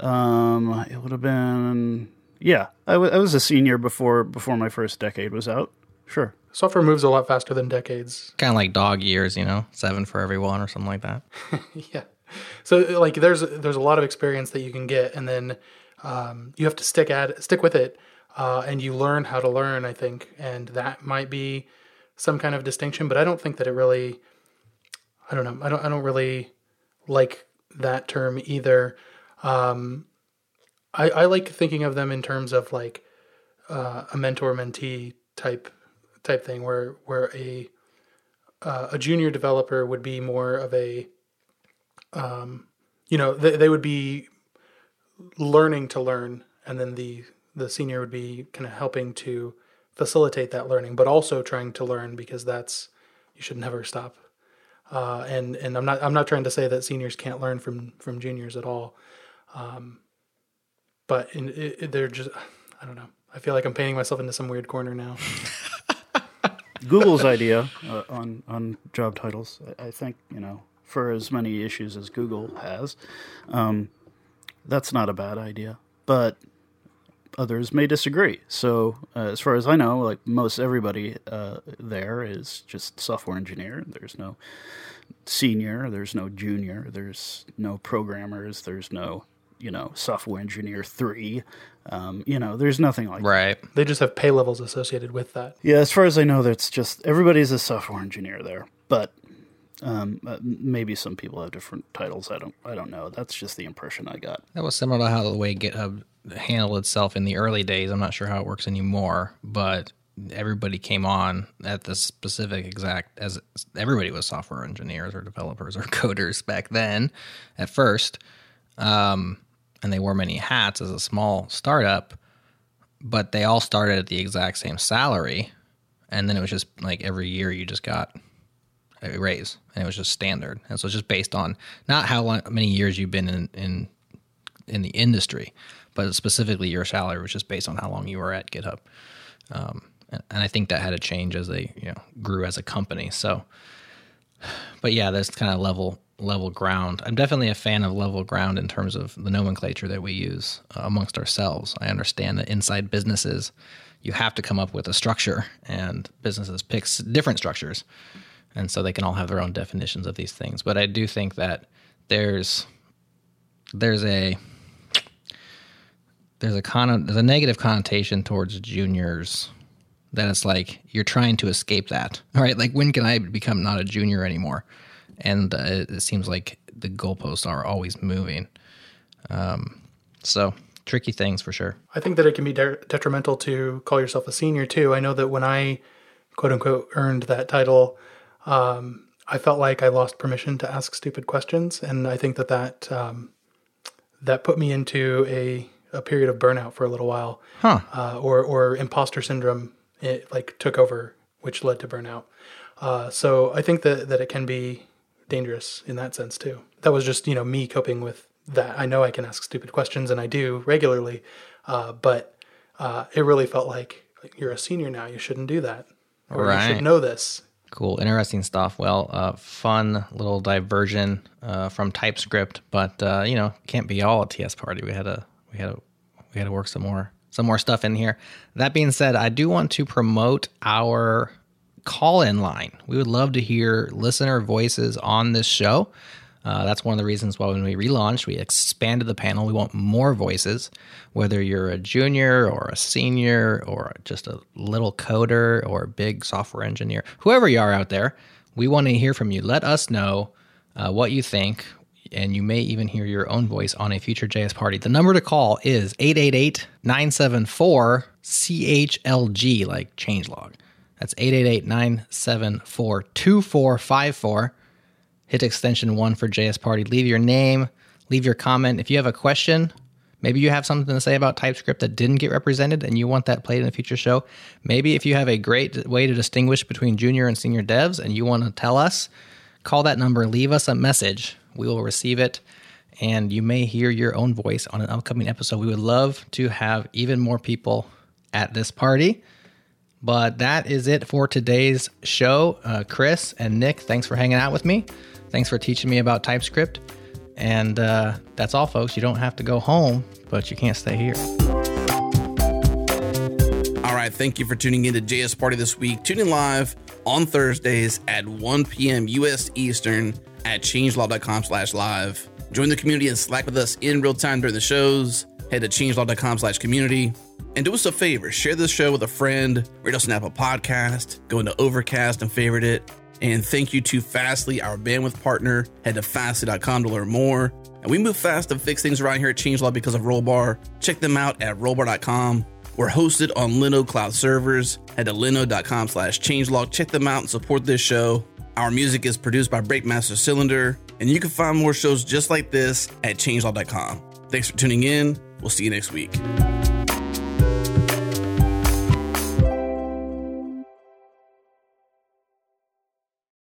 Um, it would have been yeah. I, w- I was a senior before before my first decade was out. Sure. Software moves a lot faster than decades. Kind of like dog years, you know, seven for every one or something like that. [LAUGHS] yeah. So like, there's there's a lot of experience that you can get, and then um, you have to stick at stick with it, uh, and you learn how to learn. I think, and that might be some kind of distinction, but I don't think that it really. I don't know. I don't. I don't really like that term either. Um, I, I like thinking of them in terms of like uh, a mentor mentee type type thing, where where a uh, a junior developer would be more of a um, you know they, they would be learning to learn, and then the the senior would be kind of helping to facilitate that learning, but also trying to learn because that's you should never stop. Uh, and and I'm not I'm not trying to say that seniors can't learn from from juniors at all. Um, but in, it, they're just, I don't know. I feel like I'm painting myself into some weird corner now. [LAUGHS] Google's [LAUGHS] idea uh, on on job titles, I, I, think you know, for as many issues as Google has, um, that's not a bad idea. But others may disagree. So, uh, as far as I know, like most everybody uh, there is just software engineer. There's no senior, there's no junior, there's no programmers, there's no you know software engineer three. Um, you know, there's nothing like that. Right. They just have pay levels associated with that. Yeah, as far as I know, that's just everybody's a software engineer there, but um, uh, maybe some people have different titles. I don't. I don't know. That's just the impression I got. That was similar to how the way GitHub handled itself in the early days. I'm not sure how it works anymore, but everybody came on at the specific exact as everybody was software engineers or developers or [LAUGHS] coders back then at first. Um, and they wore many hats as a small startup, but they all started at the exact same salary. And then it was just like every year you just got raise, and it was just standard. And so it's just based on not how long, many years you've been in, in in the industry, but specifically your salary was just based on how long you were at GitHub. Um, and, and I think that had to change as they you know grew as a company. So, but yeah, that's kind of level level ground. I'm definitely a fan of level ground in terms of the nomenclature that we use uh, amongst ourselves. I understand that inside businesses, you have to come up with a structure, and businesses pick different structures, and so they can all have their own definitions of these things. But I do think that there's there's a there's a con there's a negative connotation towards juniors that it's like you're trying to escape that. All [LAUGHS] right, like when can I become not a junior anymore? And uh, it, it seems like the goalposts are always moving. Um, so tricky things for sure. I think that it can be de- detrimental to call yourself a senior too. I know that when I quote unquote earned that title, um, I felt like I lost permission to ask stupid questions, and I think that that um, that put me into a a period of burnout for a little while, Huh. uh, or or imposter syndrome. It like took over, which led to burnout. Uh, so I think that that it can be dangerous in that sense too. That was just you know me coping with that. I know I can ask stupid questions, and I do regularly, uh, but uh, it really felt like you're a senior now. You shouldn't do that, or you should know this. Cool, interesting stuff. Well, uh, fun little diversion uh, from TypeScript, but uh, you know, can't be all a TS Party. We had to, we had to, we had to work some more, some more stuff in here. That being said, I do want to promote our call-in line. We would love to hear listener voices on this show. Uh, that's one of the reasons why when we relaunched, we expanded the panel. We want more voices, whether you're a junior or a senior or just a little coder or a big software engineer, whoever you are out there, we want to hear from you. Let us know uh, what you think, and you may even hear your own voice on a future JS party. The number to call is 888 974 CHLG, like changelog. That's 888 974 2454 hit extension one for JS Party. Leave your name, leave your comment. If you have a question, maybe you have something to say about TypeScript that didn't get represented and you want that played in a future show. Maybe if you have a great way to distinguish between junior and senior devs and you want to tell us, call that number, leave us a message. We will receive it and you may hear your own voice on an upcoming episode. We would love to have even more people at this party. But that is it for today's show. Uh, Chris and Nick, thanks for hanging out with me. Thanks for teaching me about TypeScript. And uh, that's all, folks. You don't have to go home, but you can't stay here. All right, thank you for tuning in to JS Party this week. Tune in live on Thursdays at 1 p.m. U.S. Eastern at changelog.com slash live. Join the community and Slack with us in real time during the shows. Head to changelog.com slash community. And do us a favor, share this show with a friend, rate us on Apple Podcast, go into Overcast and favorite it. And thank you to Fastly, our bandwidth partner. Head to fastly.com to learn more. And we move fast to fix things around here at Changelog because of Rollbar. Check them out at rollbar.com. We're hosted on Linode Cloud servers. Head to linode.com slash changelog. Check them out and support this show. Our music is produced by Breakmaster Cylinder, and you can find more shows just like this at changelog.com. Thanks for tuning in. We'll see you next week.